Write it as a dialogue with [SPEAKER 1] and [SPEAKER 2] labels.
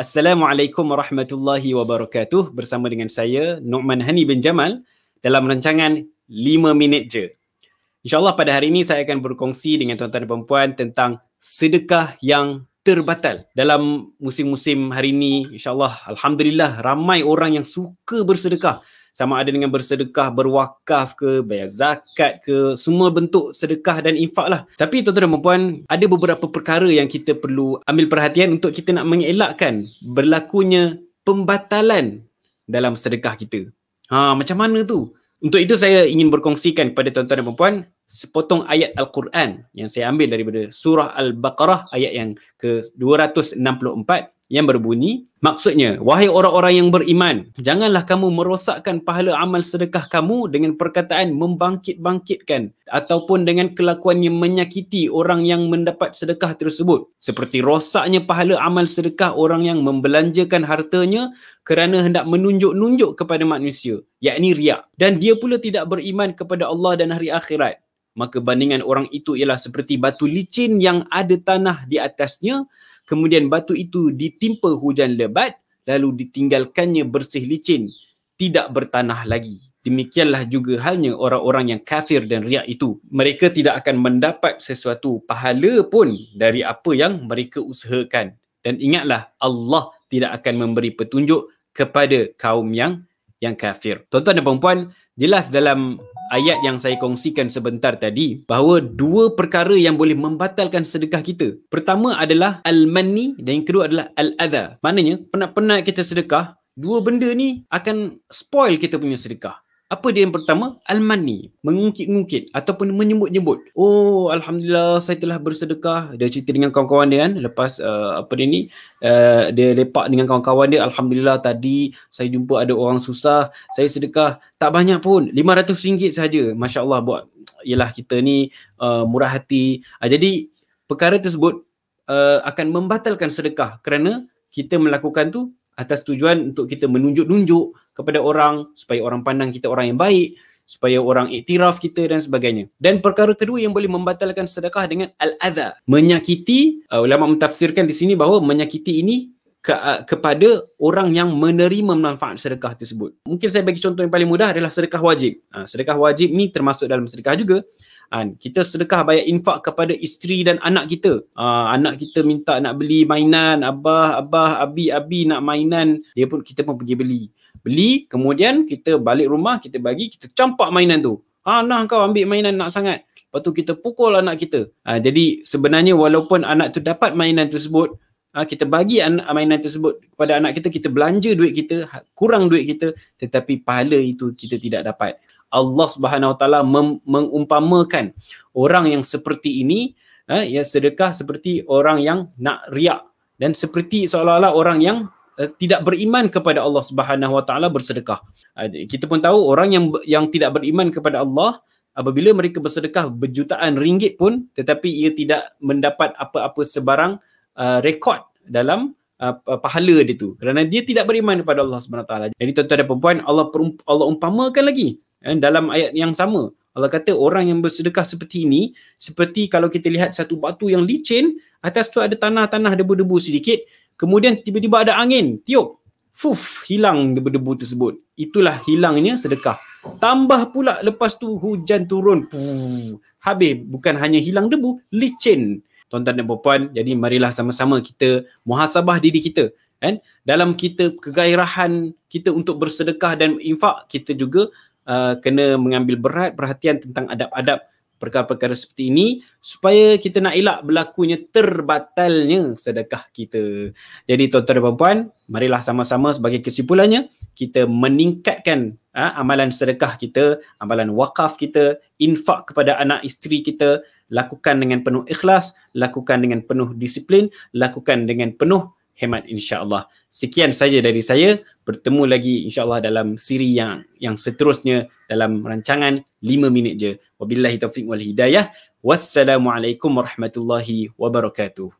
[SPEAKER 1] Assalamualaikum warahmatullahi wabarakatuh bersama dengan saya Nu'man Hani bin Jamal dalam rancangan 5 minit je. InsyaAllah pada hari ini saya akan berkongsi dengan tuan-tuan dan perempuan tentang sedekah yang terbatal. Dalam musim-musim hari ini, insyaAllah Alhamdulillah ramai orang yang suka bersedekah sama ada dengan bersedekah, berwakaf ke, bayar zakat ke, semua bentuk sedekah dan infak lah. Tapi tuan-tuan dan puan ada beberapa perkara yang kita perlu ambil perhatian untuk kita nak mengelakkan berlakunya pembatalan dalam sedekah kita. Ha, macam mana tu? Untuk itu saya ingin berkongsikan kepada tuan-tuan dan puan sepotong ayat Al-Quran yang saya ambil daripada surah Al-Baqarah ayat yang ke-264 yang berbunyi maksudnya wahai orang-orang yang beriman janganlah kamu merosakkan pahala amal sedekah kamu dengan perkataan membangkit-bangkitkan ataupun dengan kelakuan yang menyakiti orang yang mendapat sedekah tersebut. Seperti rosaknya pahala amal sedekah orang yang membelanjakan hartanya kerana hendak menunjuk-nunjuk kepada manusia yakni riak dan dia pula tidak beriman kepada Allah dan hari akhirat. Maka bandingan orang itu ialah seperti batu licin yang ada tanah di atasnya kemudian batu itu ditimpa hujan lebat lalu ditinggalkannya bersih licin tidak bertanah lagi. Demikianlah juga halnya orang-orang yang kafir dan riak itu. Mereka tidak akan mendapat sesuatu pahala pun dari apa yang mereka usahakan. Dan ingatlah Allah tidak akan memberi petunjuk kepada kaum yang yang kafir. Tuan-tuan dan puan jelas dalam ayat yang saya kongsikan sebentar tadi bahawa dua perkara yang boleh membatalkan sedekah kita. Pertama adalah al-manni dan yang kedua adalah al-adha. Maknanya penat-penat kita sedekah, dua benda ni akan spoil kita punya sedekah. Apa dia yang pertama? Al-Mani. Mengungkit-ungkit ataupun menyebut-nyebut. Oh, Alhamdulillah saya telah bersedekah. Dia cerita dengan kawan-kawan dia kan. Lepas uh, apa dia ni, uh, dia lepak dengan kawan-kawan dia. Alhamdulillah tadi saya jumpa ada orang susah. Saya sedekah tak banyak pun. RM500 saja. Masya Allah buat. Yelah kita ni uh, murah hati. Uh, jadi perkara tersebut uh, akan membatalkan sedekah. Kerana kita melakukan tu atas tujuan untuk kita menunjuk-nunjuk kepada orang supaya orang pandang kita orang yang baik supaya orang iktiraf kita dan sebagainya. Dan perkara kedua yang boleh membatalkan sedekah dengan al-adha. Menyakiti, uh, ulama mentafsirkan di sini bahawa menyakiti ini ke, uh, kepada orang yang menerima manfaat sedekah tersebut. Mungkin saya bagi contoh yang paling mudah adalah sedekah wajib. Uh, sedekah wajib ni termasuk dalam sedekah juga. Kan? Kita sedekah bayar infak kepada isteri dan anak kita. Uh, anak kita minta nak beli mainan, abah, abah, abi, abi nak mainan, dia pun kita pun pergi beli. Beli, kemudian kita balik rumah, kita bagi, kita campak mainan tu. Ha, nah kau ambil mainan nak sangat. Lepas tu kita pukul anak kita. Uh, jadi sebenarnya walaupun anak tu dapat mainan tersebut, uh, kita bagi anak, mainan tersebut kepada anak kita, kita belanja duit kita, ha, kurang duit kita, tetapi pahala itu kita tidak dapat. Allah Subhanahu Wa Taala mengumpamakan orang yang seperti ini eh, ya sedekah seperti orang yang nak riak dan seperti seolah-olah orang yang eh, tidak beriman kepada Allah Subhanahu Wa Taala bersedekah. Eh, kita pun tahu orang yang yang tidak beriman kepada Allah apabila mereka bersedekah berjutaan ringgit pun tetapi ia tidak mendapat apa-apa sebarang uh, rekod dalam uh, pahala dia tu. Kerana dia tidak beriman kepada Allah Subhanahu Taala. Jadi tuan-tuan dan puan Allah Allah umpamakan lagi eh, dalam ayat yang sama. Allah kata orang yang bersedekah seperti ini seperti kalau kita lihat satu batu yang licin atas tu ada tanah-tanah debu-debu sedikit kemudian tiba-tiba ada angin tiup fuf hilang debu-debu tersebut. Itulah hilangnya sedekah. Tambah pula lepas tu hujan turun Puh, habis. Bukan hanya hilang debu licin tuan-tuan dan puan jadi marilah sama-sama kita muhasabah diri kita kan dalam kita kegairahan kita untuk bersedekah dan infak kita juga uh, kena mengambil berat perhatian tentang adab-adab perkara-perkara seperti ini supaya kita nak elak berlakunya terbatalnya sedekah kita. Jadi tuan-tuan dan puan marilah sama-sama sebagai kesimpulannya kita meningkatkan ha, amalan sedekah kita, amalan wakaf kita, infak kepada anak isteri kita, lakukan dengan penuh ikhlas, lakukan dengan penuh disiplin, lakukan dengan penuh hemat insya-Allah. Sekian saja dari saya. Bertemu lagi insya-Allah dalam siri yang yang seterusnya dalam rancangan 5 minit je. Wabillahi taufiq wal hidayah. Wassalamualaikum warahmatullahi wabarakatuh.